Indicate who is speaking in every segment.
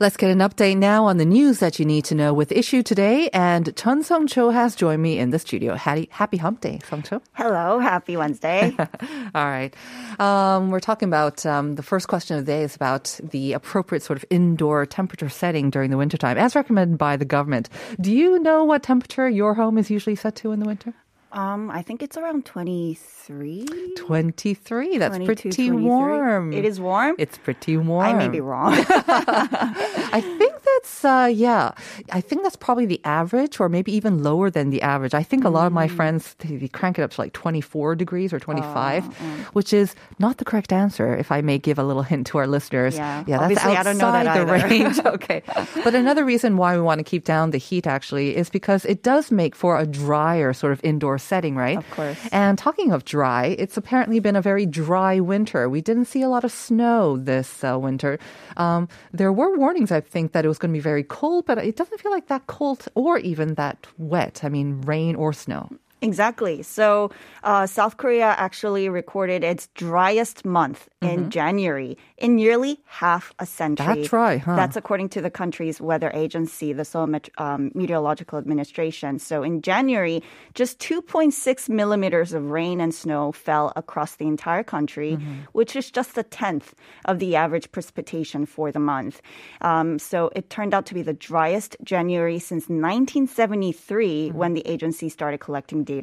Speaker 1: Let's get an update now on the news that you need to know with Issue Today. And Chun Sung Cho has joined me in the studio. Happy, happy hump day, Sung Cho.
Speaker 2: Hello, happy Wednesday.
Speaker 1: All right. Um, we're talking about um, the first question of the day is about the appropriate sort of indoor temperature setting during the wintertime, as recommended by the government. Do you know what temperature your home is usually set to in the winter?
Speaker 2: Um, I think it's around 23.
Speaker 1: 23. That's
Speaker 2: 22,
Speaker 1: pretty
Speaker 2: 23.
Speaker 1: warm.
Speaker 2: It is warm?
Speaker 1: It's pretty warm.
Speaker 2: I may be wrong.
Speaker 1: I think that's uh yeah. I think that's probably the average or maybe even lower than the average. I think a lot of my
Speaker 2: Mm.
Speaker 1: friends they, they crank it up to like 24 degrees or 25,
Speaker 2: Oh,
Speaker 1: which is not the correct answer if I may give a little hint to our listeners.
Speaker 2: Yeah.
Speaker 1: Yeah, that's
Speaker 2: Obviously, I don't know that
Speaker 1: outside the
Speaker 2: either.
Speaker 1: range. okay. But another reason why we want to keep down the heat actually is because it does make for a drier sort of indoor setting, right?
Speaker 2: Of course.
Speaker 1: And talking of dry, it's apparently been a very dry winter. We didn't see a lot of snow this uh, winter. Um, there were warnings, I think, that it was going to be very cold, but it doesn't feel like that cold or even that wet. I mean, rain or snow.
Speaker 2: Exactly. So, uh, South Korea actually recorded its driest month in January in nearly half a century.
Speaker 1: Mm-hmm. That dry, huh?
Speaker 2: That's according to the country's weather agency, the Seoul Met- um, Meteorological Administration. So, in January, just 2.6 millimeters of rain and snow fell across the entire country,
Speaker 1: Mm-hmm.
Speaker 2: which is just a tenth of the average precipitation for the month. Um, so, it turned out to be the driest January since 1973
Speaker 1: Mm-hmm.
Speaker 2: when the agency started collecting data.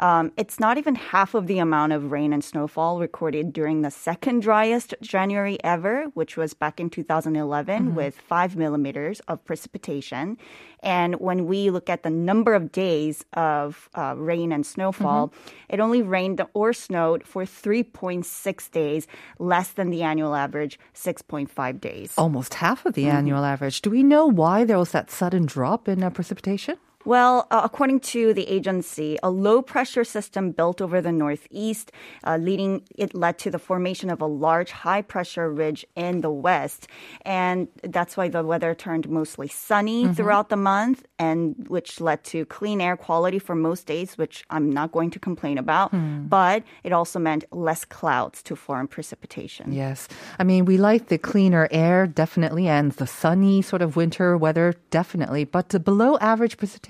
Speaker 2: Um, it's not even half of the amount of rain and snowfall recorded during the second driest January ever, which was back in 2011 with five millimeters of precipitation. And when we look at the number of days of uh, rain and snowfall, it only rained or snowed for 3.6 days, less than the annual average, 6.5 days.
Speaker 1: Almost half of the
Speaker 2: Mm-hmm.
Speaker 1: annual average. Do we know why there was that sudden drop in uh, precipitation?
Speaker 2: Well, uh, according to the agency, a low pressure system built over the northeast, uh, leading it led to the formation of a large high pressure ridge in the west, and that's why the weather turned mostly sunny throughout the month, and which led to clean air quality for most days, which I'm not going to complain about. But it also meant less clouds to form precipitation.
Speaker 1: Yes. I mean, we like the cleaner air, definitely, and the sunny sort of winter weather, definitely. But the below average precipitation,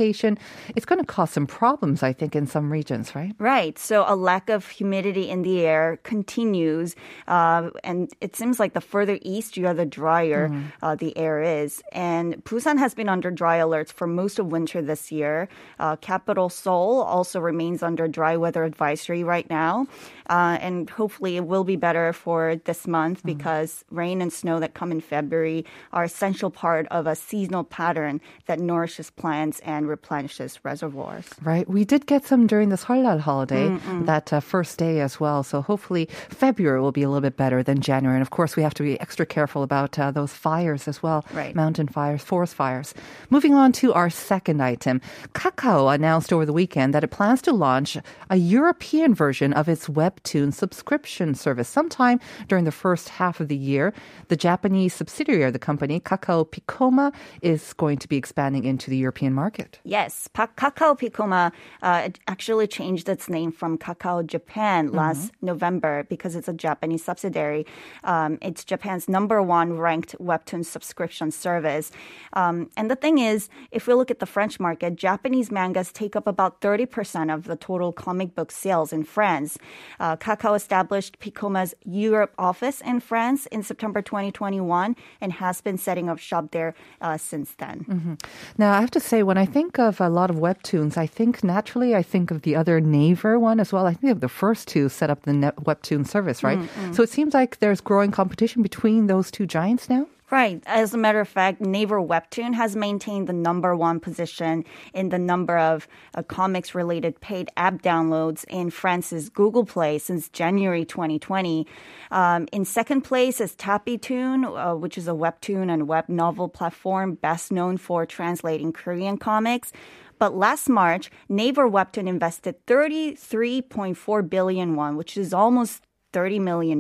Speaker 1: it's going to cause some problems, I think, in some regions, right?
Speaker 2: Right. So a lack of humidity in the air continues. Uh, and it seems like the further east you are, the drier uh, the air is. And Busan has been under dry alerts for most of winter this year. Uh, capital Seoul also remains under dry weather advisory right now. Uh, and hopefully it will be better for this month because rain and snow that come in February are essential part of a seasonal pattern that nourishes plants and replenishes reservoirs.
Speaker 1: Right. We did get some during this Seollal holiday, that uh, first day as well. So hopefully February will be a little bit better than January. And of course, we have to be extra careful about uh, those fires as well.
Speaker 2: Right.
Speaker 1: Mountain fires, forest fires. Moving on to our second item. Kakao announced over the weekend that it plans to launch a European version of its Webtoon subscription service sometime during the first half of the year. The Japanese subsidiary of the company, Kakao Piccoma, is going to be expanding into the European market.
Speaker 2: Yes, pa- Kakao Piccoma uh, actually changed its name from Kakao Japan last November because it's a Japanese subsidiary. Um, it's Japan's number one ranked webtoon subscription service. Um, and the thing is, if we look at the French market, Japanese mangas take up about 30% of the total comic book sales in France. Uh, Kakao established Piccoma's Europe office in France in September 2021 and has been setting up shop there uh, since then.
Speaker 1: Now, I have to say, when I think of a lot of webtoons, I think naturally I think of the other Naver one as well. I think of the first two set up the webtoon service, right? Mm-hmm. So it seems like there's growing competition between those two giants now.
Speaker 2: Right. As a matter of fact, Naver Webtoon has maintained the number one position in the number of uh, comics related paid app downloads in France's Google Play since January 2020. Um, in second place is Tapitoon, uh, which is a webtoon and web novel platform best known for translating Korean comics. But last March, Naver Webtoon invested 33.4 billion won, which is almost $30 million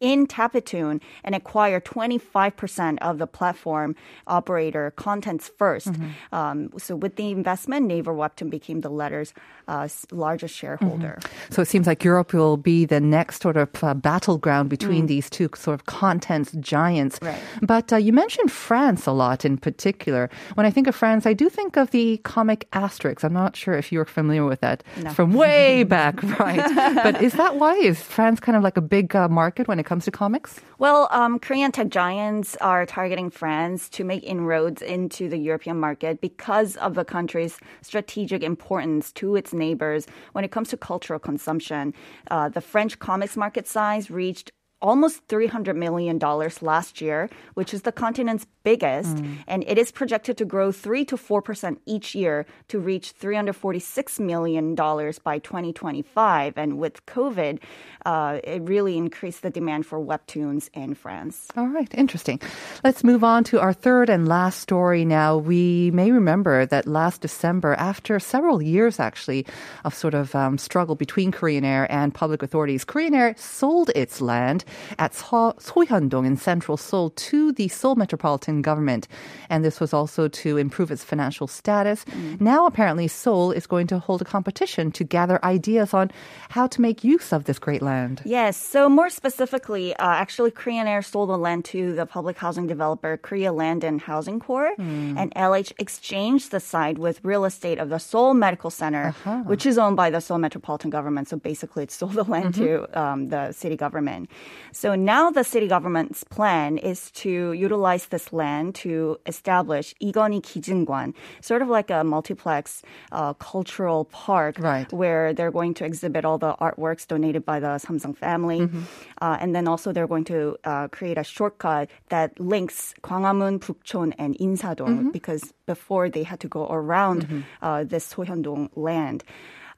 Speaker 2: in Tapitoon and acquire 25% of the platform operator Contents 1st
Speaker 1: Mm-hmm.
Speaker 2: Um, so with the investment, Naver Webtoon became the letter's uh, largest shareholder.
Speaker 1: So it seems like Europe will be the next sort of uh, battleground between these two sort of contents giants.
Speaker 2: Right.
Speaker 1: But uh, you mentioned France a lot in particular. When I think of France, I do think of the comic Asterix. I'm not sure if you're familiar with that.
Speaker 2: No.
Speaker 1: From way back, right? but is that why? Is France kind of like a big uh, market when it comes to comics?
Speaker 2: Well, um, Korean tech giants are targeting France to make inroads into the European market because of the country's strategic importance to its neighbors when it comes to cultural consumption. Uh, the French comics market size reached almost $300 million last year, which is the continent's biggest. And it is projected to grow 3 to 4% each year to reach $346 million by 2025. And with COVID, uh, it really increased the demand for webtoons in France.
Speaker 1: All right, interesting. Let's move on to our third and last story now. We may remember that last December, after several years actually of sort of um, struggle between Korean Air and public authorities, Korean Air sold its land at So- Songhyeondong in central Seoul to the Seoul Metropolitan Government. And this was also to improve its financial status. Now, apparently, Seoul is going to hold a competition to gather ideas on how to make use of this great land.
Speaker 2: Yes. So more specifically, uh, actually, Korean Air sold the land to the public housing developer Korea Land and Housing Corp, and LH exchanged the site with real estate of the Seoul Medical Center, which is owned by the Seoul Metropolitan Government. So basically, it sold the land to um, the city government. So now the city government's plan is to utilize this land to establish Igoni Kijingwan, sort of like a multiplex uh, cultural park
Speaker 1: right.
Speaker 2: where they're going to exhibit all the artworks donated by the Samsung family. Mm-hmm. Uh, and then also they're going to uh, create a shortcut that links Gwanghwamun Bukchon, and Insadong mm-hmm. because before they had to go around mm-hmm. Uh, this Songhyeondong land.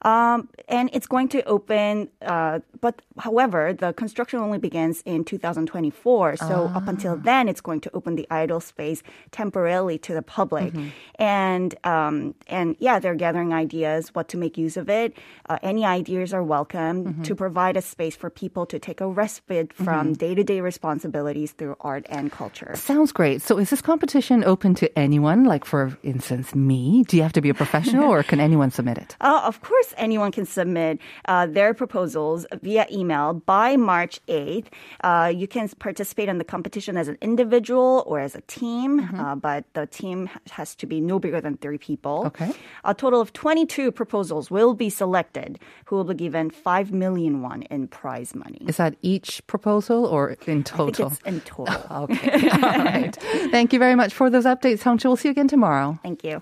Speaker 2: Um, and it's going to open, uh, but however, the construction only begins in 2024. So up until then, it's going to open the idle space temporarily to the public. And um, and yeah, they're gathering ideas what to make use of it. Uh, any ideas are welcome to provide a space for people to take a respite from day-to-day responsibilities through art and culture.
Speaker 1: Sounds great. So is this competition open to anyone? Like, for instance, me? Do you have to be a professional or can anyone submit it?
Speaker 2: Uh, of course, anyone can submit uh, their proposals via email by March 8th. Uh, you can participate in the competition as an individual or as a team, uh, but the team has to be no bigger than three people.
Speaker 1: Okay.
Speaker 2: A total of 22 proposals will be selected, who will be given 5 million won in prize money.
Speaker 1: Is that each proposal or in total?
Speaker 2: in total.
Speaker 1: Okay. All right. Thank you very much for those updates, Hongchu. We'll see you again tomorrow.
Speaker 2: Thank you.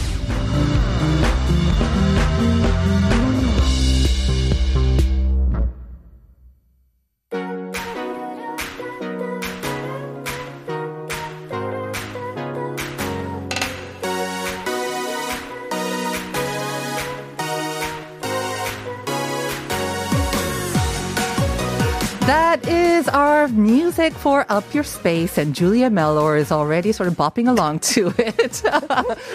Speaker 1: Music for Up Your Space, and Julia Mellor is already sort of bopping along to it.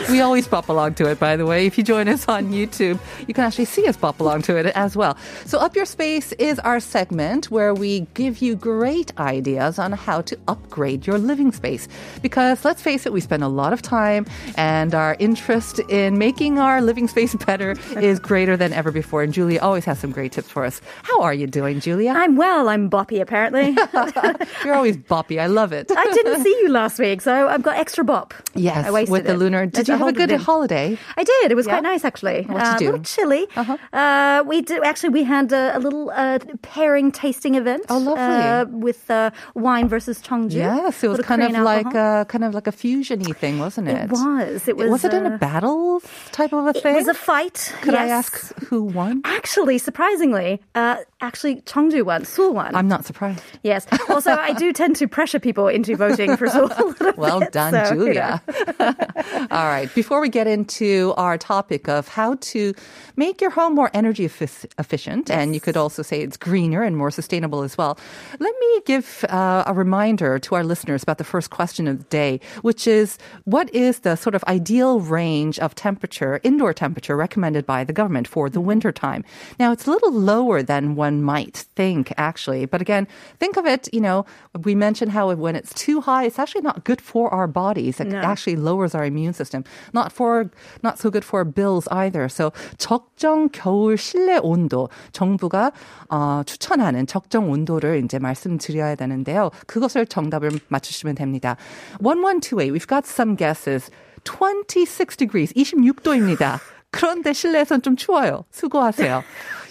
Speaker 1: we always bop along to it, by the way. If you join us on YouTube, you can actually see us bop along to it as well. So, Up Your Space is our segment where we give you great ideas on how to upgrade your living space. Because let's face it, we spend a lot of time, and our interest in making our living space better is greater than ever before. And Julia always has some great tips for us. How are you doing, Julia?
Speaker 3: I'm well. I'm boppy, apparently.
Speaker 1: You're always boppy. I love it.
Speaker 3: I didn't see you last week, so I've got extra bop.
Speaker 1: Yes,
Speaker 3: I wasted
Speaker 1: with the
Speaker 3: it.
Speaker 1: lunar. Did you have a good holiday?
Speaker 3: I did. It was
Speaker 1: Yeah?
Speaker 3: quite nice, actually.
Speaker 1: What'd you
Speaker 3: uh,
Speaker 1: do?
Speaker 3: A little chilly.
Speaker 1: Uh-huh.
Speaker 3: Uh, we did actually. We had a, a little uh, pairing tasting event.
Speaker 1: Oh, lovely.
Speaker 3: Uh, with uh, wine versus Cheongju.
Speaker 1: Yes, it was kind of like
Speaker 3: alcohol.
Speaker 1: a kind of like a fusiony thing, wasn't it?
Speaker 3: It was. It was.
Speaker 1: Was it in
Speaker 3: uh,
Speaker 1: a battle type of a
Speaker 3: It
Speaker 1: thing?
Speaker 3: was a fight.
Speaker 1: Could I ask who won?
Speaker 3: Actually, surprisingly, uh, actually Cheongju won. Seoul won.
Speaker 1: I'm not surprised.
Speaker 3: Yes. Also, I do tend to pressure people into voting for Seoul.
Speaker 1: Well
Speaker 3: bit,
Speaker 1: done,
Speaker 3: so, you know.
Speaker 1: Julia. All right. Before we get into our topic of how to make your home more energy effic- efficient, and you could also say it's greener and more sustainable as well, let me give uh, a reminder to our listeners about the first question of the day, which is what is the sort of ideal range of temperature, indoor temperature recommended by the government for the winter time? Now, it's a little lower than one might think, actually. But again, think of it, you know, we mentioned how when it's too high, it's actually not good for our bodies. It
Speaker 3: No.
Speaker 1: actually lowers our immune system. Not for, not so good for our bills either. So 적정 겨울 실내 온도 정부가 어, 추천하는 적정 온도를 이제 말씀드려야 되는데요. 그것을 정답을 맞추시면 됩니다. 1128, we've got some guesses. 26 degrees, 26도입니다. 그런데 실내에선 좀 추워요. 수고하세요.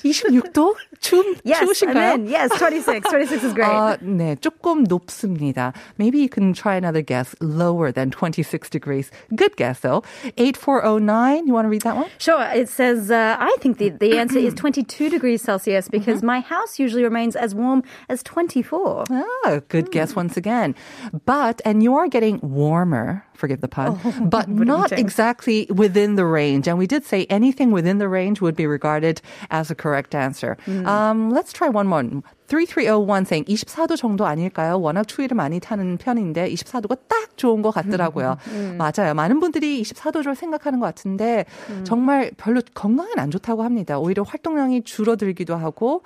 Speaker 1: 26도? 추운,
Speaker 3: Yes,
Speaker 1: 추우신가요?
Speaker 3: I'm in. Yes, 26. 26 is great.
Speaker 1: 아, 네, 조금 높습니다. Maybe you can try another guess lower than 26 degrees. Good guess though. 8409, you want to read that one?
Speaker 3: Sure. It says, uh, I think the, the answer is 22 degrees Celsius because my house usually remains as warm as 24.
Speaker 1: Ah, good guess once again. But, and you are getting warmer, forgive the pun, but not
Speaker 3: change.
Speaker 1: exactly within the range. And we did say anything within the range would be regarded as a correct answer. Um, let's try one more. 3301 saying 24도 정도 아닐까요? 워낙 추위를 많이 타는 편인데 24도가 딱 좋은 것 같더라고요. 맞아요. 많은 분들이 24도를 생각하는 것 같은데 정말 별로 건강엔 안 좋다고 합니다. 오히려 활동량이 줄어들기도 하고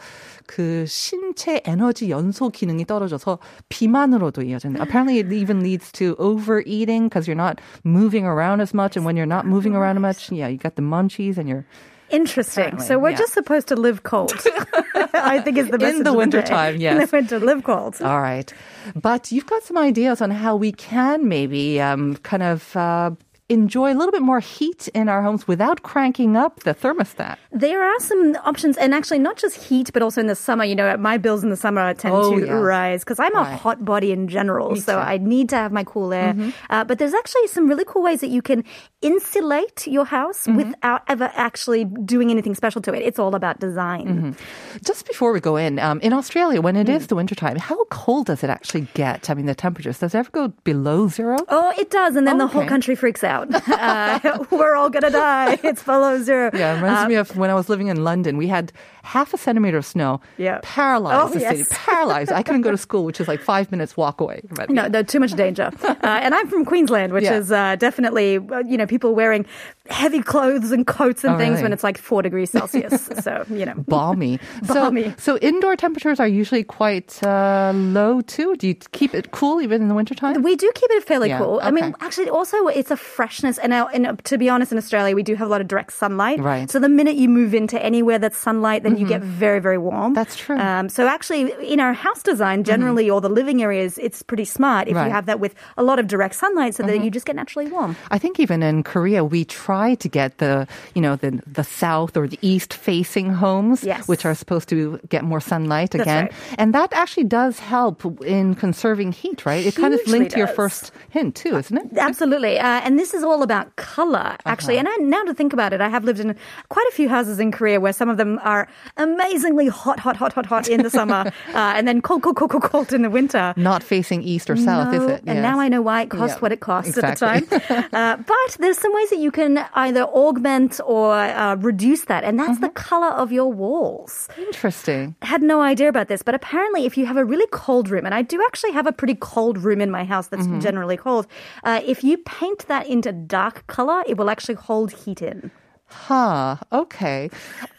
Speaker 1: 그 신체 에너지 연소 기능이 떨어져서 비만으로도 이어진다. Apparently it even leads to overeating because you're not moving around as much and when you're not moving around as much, yeah, you got the munchies and you're
Speaker 3: Interesting.
Speaker 1: Apparently,
Speaker 3: So we're
Speaker 1: yeah.
Speaker 3: just supposed to live cold. I think is the message
Speaker 1: In the
Speaker 3: wintertime.
Speaker 1: time,
Speaker 3: In
Speaker 1: yes.
Speaker 3: the winter, live cold.
Speaker 1: All right. But you've got some ideas on how we can maybe um, kind of uh, enjoy a little bit more heat in our homes without cranking up the thermostat.
Speaker 3: There are some options, and actually not just heat, but also in the summer. You know, my bills in the summer tend
Speaker 1: Oh,
Speaker 3: to
Speaker 1: yeah.
Speaker 3: rise because I'm a hot body in general,
Speaker 1: Me
Speaker 3: so
Speaker 1: too.
Speaker 3: I need to have my cool air. Uh, but there's actually some really cool ways that you can insulate your house without ever actually doing anything special to it. It's all about design.
Speaker 1: Just before we go in, um, in Australia, when it is the wintertime, how cold does it actually get? I mean, the temperatures, does it ever go below zero?
Speaker 3: Oh, it does, and then the whole country freaks out. Uh, we're all gonna die. It's below zero.
Speaker 1: Yeah, it reminds
Speaker 3: Uh,
Speaker 1: me of when I was living in London. We had half a centimeter of snow.
Speaker 3: Yeah.
Speaker 1: Paralyzed
Speaker 3: Oh,
Speaker 1: the city. Paralyzed. I couldn't go to school, which is like five minutes walk away.
Speaker 3: No, no, too much danger. Uh, and I'm from Queensland, which
Speaker 1: Yeah.
Speaker 3: is uh, definitely, uh, you know, people wearing heavy clothes and coats and
Speaker 1: Oh,
Speaker 3: things
Speaker 1: really?
Speaker 3: when it's like four degrees Celsius. so, you know.
Speaker 1: balmy.
Speaker 3: Balmy.
Speaker 1: So, so indoor temperatures are usually quite uh, low too. Do you keep it cool even in the wintertime?
Speaker 3: We do keep it fairly
Speaker 1: Yeah,
Speaker 3: cool. I mean, actually, also it's a freshness, and, and uh, to be honest, in Australia we do have a lot of direct sunlight.
Speaker 1: Right. Mm-hmm.
Speaker 3: So the minute you move into anywhere that's sunlight, then you get very, very warm.
Speaker 1: That's true. Mm-hmm.
Speaker 3: Um, so actually, in our house design, generally, or the living areas, it's pretty smart if
Speaker 1: Right. Mm-hmm.
Speaker 3: you have that with a lot of direct sunlight, so that you just get naturally warm.
Speaker 1: I think even in Korea, we try to get the, you know, the, the south or the east facing homes,
Speaker 3: Yes.
Speaker 1: which are supposed to get more sunlight
Speaker 3: That's
Speaker 1: again.
Speaker 3: right.
Speaker 1: And that actually does help in conserving heat, right? It kind of linked to your first hint too, isn't it?
Speaker 3: Absolutely. Uh, and this is all about color, actually.
Speaker 1: Uh-huh.
Speaker 3: And I, now to think about it, I have lived in quite a few houses in Korea where some of them are amazingly hot, hot, hot, hot, hot in the summer, uh, and then cold, cold, cold, cold, cold in the winter.
Speaker 1: Not facing east or south, is
Speaker 3: No,
Speaker 1: it?
Speaker 3: And
Speaker 1: Yes.
Speaker 3: now I know why it costs
Speaker 1: Yeah,
Speaker 3: what it costs
Speaker 1: exactly.
Speaker 3: at the time. uh, but there's some ways that you can either augment or uh, reduce that, and that's
Speaker 1: Mm-hmm.
Speaker 3: the color of your walls.
Speaker 1: Interesting.
Speaker 3: Had no idea about this, but apparently, if you have a really cold room, and I do actually have a pretty cold room in my house that's
Speaker 1: Mm-hmm.
Speaker 3: generally cold, uh, if you paint that into dark color, it will actually hold heat in.
Speaker 1: Huh. Okay.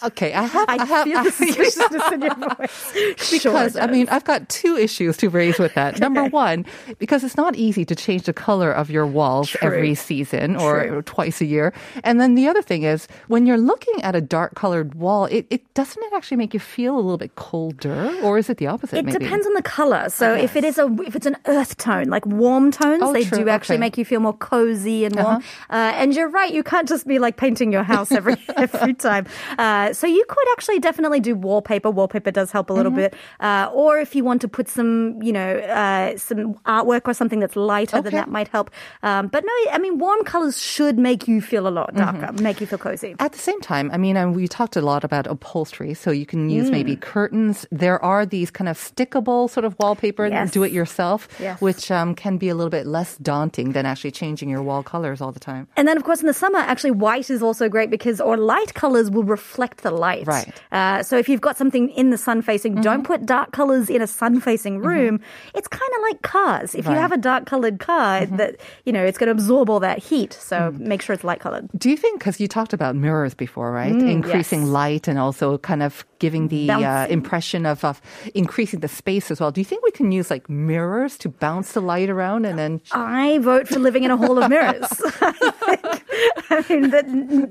Speaker 1: Okay. I have. I,
Speaker 3: I
Speaker 1: have.
Speaker 3: feel
Speaker 1: I-
Speaker 3: the suspiciousness in your voice.
Speaker 1: because
Speaker 3: Sure
Speaker 1: I mean. I've got two issues to raise with that. Number one, because it's not easy to change the color of your walls
Speaker 3: True.
Speaker 1: every season or
Speaker 3: True.
Speaker 1: twice a year. And then the other thing is, when you're looking at a dark colored wall, it, it doesn't it actually make you feel a little bit colder, or is it the opposite?
Speaker 3: It
Speaker 1: maybe?
Speaker 3: depends on the color. So if it is a if it's an earth tone, like warm tones,
Speaker 1: Oh,
Speaker 3: they
Speaker 1: true.
Speaker 3: do actually
Speaker 1: Okay.
Speaker 3: make you feel more cozy and warm. uh and you're right, you can't just be like painting your house every every time. Uh, so you could actually definitely do wallpaper. Wallpaper does help a little bit. Uh, or if you want to put some, you know, uh, some artwork or something that's lighter, then that might help. Um, but no, I mean, warm colors should make you feel a lot darker, make you feel cozy.
Speaker 1: At the same time, I mean, and we talked a lot about upholstery, so you can use maybe
Speaker 3: Mm.
Speaker 1: curtains. There are these kind of stickable sort of wallpaper,
Speaker 3: Yes.
Speaker 1: do it yourself,
Speaker 3: Yes.
Speaker 1: which um, can be a little bit less daunting than actually changing your wall colors all the time.
Speaker 3: And then, of course, in the summer, actually, white is also great because, or light colors will reflect the light.
Speaker 1: Right.
Speaker 3: Uh, so if you've got something in the sun facing, don't put dark colors in a sun facing room. It's kind of like cars. If you have a dark colored car, that you know it's going to absorb all that heat. So make sure it's light colored.
Speaker 1: Do you think, because you talked about mirrors before, right? Increasing
Speaker 3: Mm, yes.
Speaker 1: light and also kind of giving the uh, impression of, of increasing the space as well. Do you think we can use like mirrors to bounce the light around and then?
Speaker 3: I vote for living in a hall of mirrors. I, mean, that,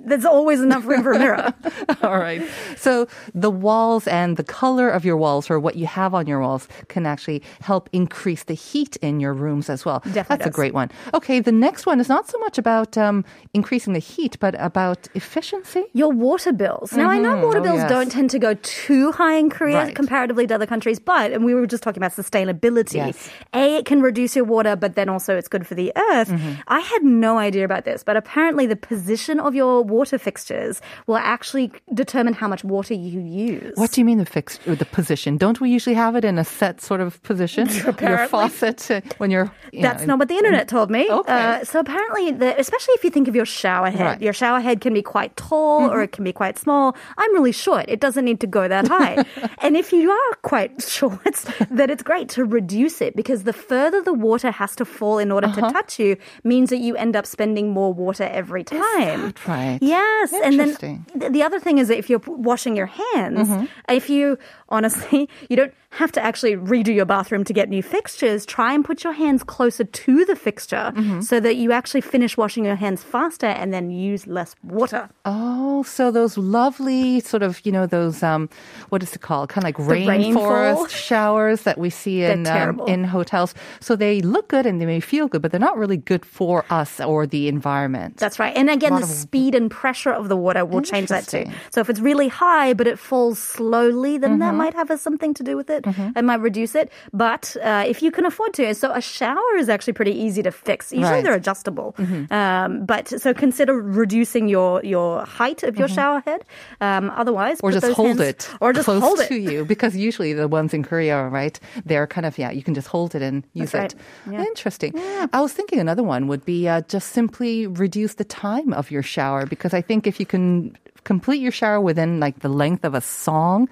Speaker 3: there's always enough room for a mirror.
Speaker 1: All right. So the walls and the color of your walls or what you have on your walls can actually help increase the heat in your rooms as well.
Speaker 3: Definitely
Speaker 1: That's a great one. Okay. The next one is not so much about um, increasing the heat, but about efficiency.
Speaker 3: Your water bills. Now, I know water
Speaker 1: Oh,
Speaker 3: bills
Speaker 1: yes.
Speaker 3: don't tend to go too high in Korea
Speaker 1: Right.
Speaker 3: comparatively to other countries, but, and we were just talking about sustainability.
Speaker 1: Yes.
Speaker 3: A, it can reduce your water, but then also it's good for the earth.
Speaker 1: Mm-hmm.
Speaker 3: I had no idea about this, but apparently the position of your water fixtures will actually determine how much water you use.
Speaker 1: What do you mean the fixed or the position? Don't we usually have it in a set sort of position? your faucet uh, when you're. you
Speaker 3: That's
Speaker 1: know,
Speaker 3: not what the internet told me.
Speaker 1: Okay.
Speaker 3: Uh, so apparently, the, especially if you think of your shower head,
Speaker 1: Right. Mm-hmm.
Speaker 3: your shower head can be quite tall or it can be quite small. I'm really short. It doesn't need to go that high. and if you are quite short, then it's great to reduce it because the further the water has to fall in order
Speaker 1: Uh-huh.
Speaker 3: to touch you means that you end up spending more water every time.
Speaker 1: that right?
Speaker 3: Yes, and then the other thing is that if you're washing your hands,
Speaker 1: Mm-hmm.
Speaker 3: if you honestly, you don't have to actually redo your bathroom to get new fixtures. Try and put your hands closer to the fixture
Speaker 1: Mm-hmm.
Speaker 3: so that you actually finish washing your hands faster and then use less water.
Speaker 1: Oh, so those lovely sort of, you know, those um, what is it called? Kind of like rainforest showers that we see in um, in hotels. So they look good and they may feel good, but they're not really good for us or the environment.
Speaker 3: That's right. And again, the speed and pressure of the water will change that too. So if it's really high, but it falls slowly, then
Speaker 1: Mm-hmm.
Speaker 3: that might have a, something to do with it. It might reduce it. But uh, if you can afford to, so a shower is actually pretty easy to fix. Usually
Speaker 1: Right. Mm-hmm.
Speaker 3: they're adjustable. Um, but so consider reducing your, your height of your shower head. Um, otherwise,
Speaker 1: Mm-hmm. or just hold it
Speaker 3: Or just
Speaker 1: close
Speaker 3: hold it.
Speaker 1: to you because usually the ones in Korea, right? They're kind of yeah, you can just hold it and use
Speaker 3: That's
Speaker 1: it.
Speaker 3: Yeah.
Speaker 1: Interesting. I was thinking another one would be uh, just simply reduce the time of your shower because I think if you can complete your shower within like the length of a song.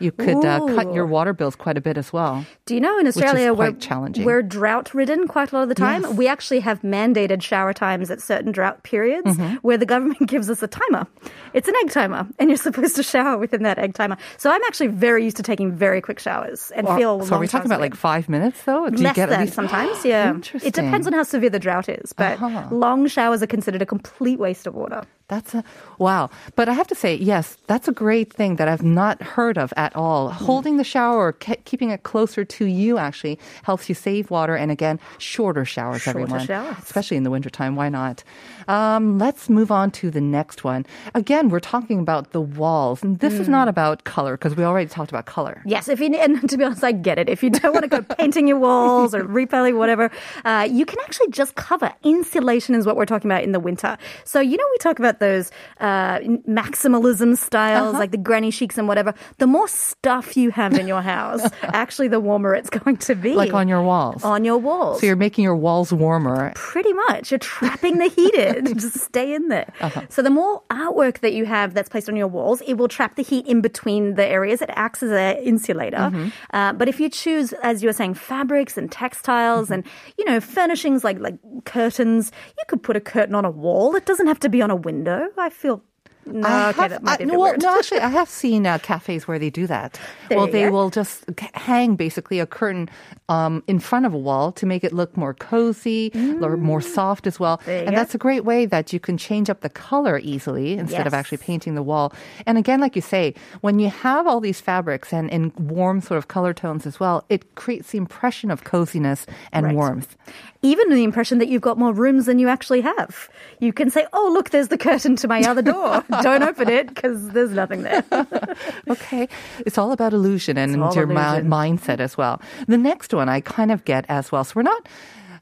Speaker 1: You could uh, cut your water bills quite a bit as well.
Speaker 3: Do you know in Australia
Speaker 1: quite
Speaker 3: we're,
Speaker 1: challenging.
Speaker 3: we're drought ridden quite a lot of the time?
Speaker 1: Yes.
Speaker 3: We actually have mandated shower times at certain drought periods
Speaker 1: Mm-hmm.
Speaker 3: where the government gives us a timer. It's an egg timer, and you're supposed to shower within that egg timer. So I'm actually very used to taking very quick showers and
Speaker 1: Or-
Speaker 3: feel.
Speaker 1: so are we talking about like five minutes though? Do you
Speaker 3: Less than
Speaker 1: least-
Speaker 3: sometimes, yeah. It depends on how severe the drought is, but
Speaker 1: Uh-huh.
Speaker 3: long showers are considered a complete waste of water.
Speaker 1: That's a wow. But I have to say, yes, that's a great thing that I've not heard of at all.
Speaker 3: Hmm.
Speaker 1: Holding the shower or ke- keeping it closer to you actually helps you save water. And again, shorter showers,
Speaker 3: Shorter
Speaker 1: everyone.
Speaker 3: showers.
Speaker 1: Especially in the wintertime. Why not? Um, let's move on to the next one. Again, we're talking about the walls. And this is
Speaker 3: Hmm.
Speaker 1: not about color because we already talked about color.
Speaker 3: Yes, if you and to be honest, I get it. If you don't want to go painting your walls or repelling whatever, uh, you can actually just cover insulation is what we're talking about in the winter. So you know we talk about those uh, maximalism styles
Speaker 1: Uh-huh.
Speaker 3: like the granny chics and whatever. The more stuff you have in your house, actually, the warmer it's going to be.
Speaker 1: Like on your walls.
Speaker 3: on your walls.
Speaker 1: So you're making your walls warmer.
Speaker 3: Pretty much. You're trapping the heat in. Just stay in there.
Speaker 1: Uh-huh.
Speaker 3: So the more artwork that you have that's placed on your walls, it will trap the heat in between the areas. It acts as an insulator.
Speaker 1: Mm-hmm.
Speaker 3: Uh, but if you choose, as you were saying, fabrics and textiles
Speaker 1: Mm-hmm.
Speaker 3: and, you know, furnishings like, like curtains, you could put a curtain on a wall. It doesn't have to be on a window. I feel No,
Speaker 1: I
Speaker 3: okay,
Speaker 1: have-
Speaker 3: that might be
Speaker 1: I-
Speaker 3: a bit
Speaker 1: well,
Speaker 3: weird.
Speaker 1: no, actually, I have seen uh, cafes where they do that.
Speaker 3: There
Speaker 1: well, they
Speaker 3: go.
Speaker 1: will just hang basically a curtain um, in front of a wall to make it look more cozy or more soft as well.
Speaker 3: Mm. There
Speaker 1: and
Speaker 3: go.
Speaker 1: that's a great way that you can change up the color easily instead of actually painting the wall. And again, like you say, when you have all these fabrics and in warm sort of color tones as well, it creates the impression of coziness and
Speaker 3: Right.
Speaker 1: warmth.
Speaker 3: Even the impression that you've got more rooms than you actually have. You can say, "Oh, look, there's the curtain to my other door. Don't open it because there's nothing there."
Speaker 1: Okay. It's all about illusion and your mi- mindset as well. The next one I kind of get as well. So we're not.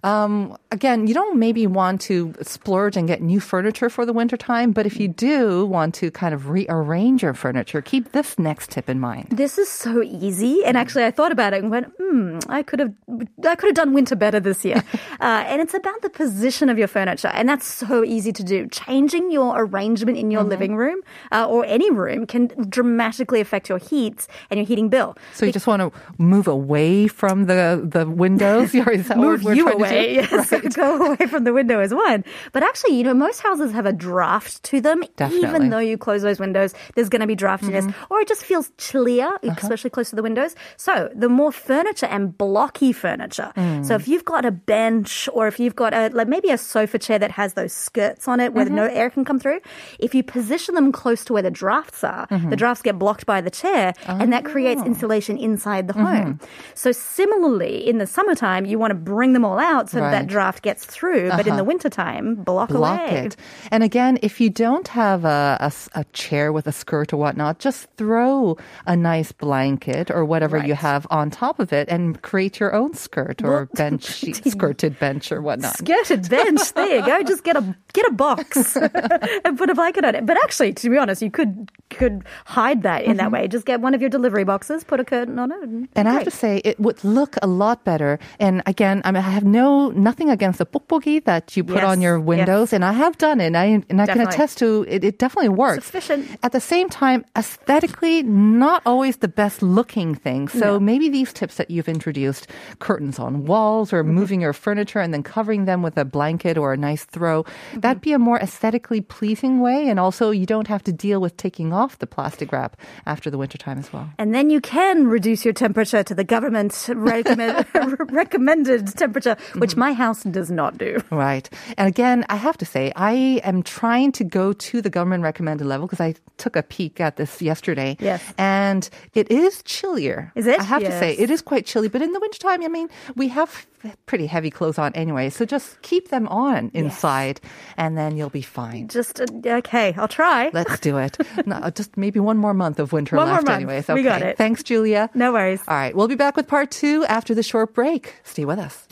Speaker 1: Um, again, you don't maybe want to splurge and get new furniture for the winter time, but if you do want to kind of rearrange your furniture, keep this next tip in mind.
Speaker 3: This is so easy, and actually, I thought about it and went, "Hmm, I could have, I could have done winter better this year." uh, and it's about the position of your furniture, and that's so easy to do. Changing your arrangement in your living room uh, or any room can dramatically affect your heat and your heating bill.
Speaker 1: So you just want to move away from the, the windows? Is that
Speaker 3: move you
Speaker 1: do?
Speaker 3: Away. Yes, go away from the window is one. But actually, you know, most houses have a draft to them.
Speaker 1: Definitely.
Speaker 3: Even though you close those windows, there's going to be draftiness,
Speaker 1: Mm-hmm.
Speaker 3: or it just feels chillier,
Speaker 1: Uh-huh.
Speaker 3: especially close to the windows. So the more furniture and blocky furniture.
Speaker 1: Mm.
Speaker 3: So if you've got a bench, or if you've got a like maybe a sofa chair that has those skirts on it where
Speaker 1: Mm-hmm.
Speaker 3: no air can come through, if you position them close to where the drafts are,
Speaker 1: Mm-hmm.
Speaker 3: the drafts get blocked by the chair, and that creates
Speaker 1: Oh.
Speaker 3: insulation inside the
Speaker 1: Mm-hmm.
Speaker 3: home. So similarly, in the summertime, you want to bring them all out so that that draft gets through, but in the uh-huh. wintertime, block,
Speaker 1: block
Speaker 3: away.
Speaker 1: it. And again, if you don't have a a chair with a skirt or whatnot, just throw a nice blanket or whatever you have on top of it and create your own skirt or bench, skirted bench or whatnot.
Speaker 3: Skirted bench. There you go. Just get a get a box and put a blanket on it. But actually, to be honest, you could could hide that in that mm-hmm. way. Just get one of your delivery boxes, put a curtain on it. And,
Speaker 1: And I have to say, it would look a lot better. And again, I mean, I have no nothing against the bokbogi that you put
Speaker 3: Yes,
Speaker 1: on your
Speaker 3: yes.
Speaker 1: windows, and I have done it. And I and I can attest to it. It definitely works.
Speaker 3: Sufficient.
Speaker 1: At the same time, aesthetically, not always the best looking thing. So maybe these tips that you've introduced, curtains on walls or
Speaker 3: Mm-hmm.
Speaker 1: moving your furniture and then covering them with a blanket or a nice throw,
Speaker 3: Mm-hmm.
Speaker 1: that'd be a more aesthetically pleasing way. And also, you don't have to deal with taking off the plastic wrap after the wintertime as well.
Speaker 3: And then you can reduce your temperature to the government recommend, recommended temperature, which
Speaker 1: Mm-hmm.
Speaker 3: my house does not do.
Speaker 1: Right. And again, I have to say, I am trying to go to the government recommended level because I took a peek at this yesterday.
Speaker 3: Yes.
Speaker 1: And it is chillier.
Speaker 3: Is it?
Speaker 1: I have to say, it is quite chilly. But in the wintertime, I mean, we have pretty heavy clothes on anyway. So just keep them on inside and then you'll be fine.
Speaker 3: Just uh, okay, I'll try.
Speaker 1: Let's do it. no, just maybe one more month of winter
Speaker 3: One more
Speaker 1: left anyway.
Speaker 3: We got it.
Speaker 1: Thanks, Julia.
Speaker 3: No worries.
Speaker 1: All right. We'll be back with part two after the short break. Stay with us.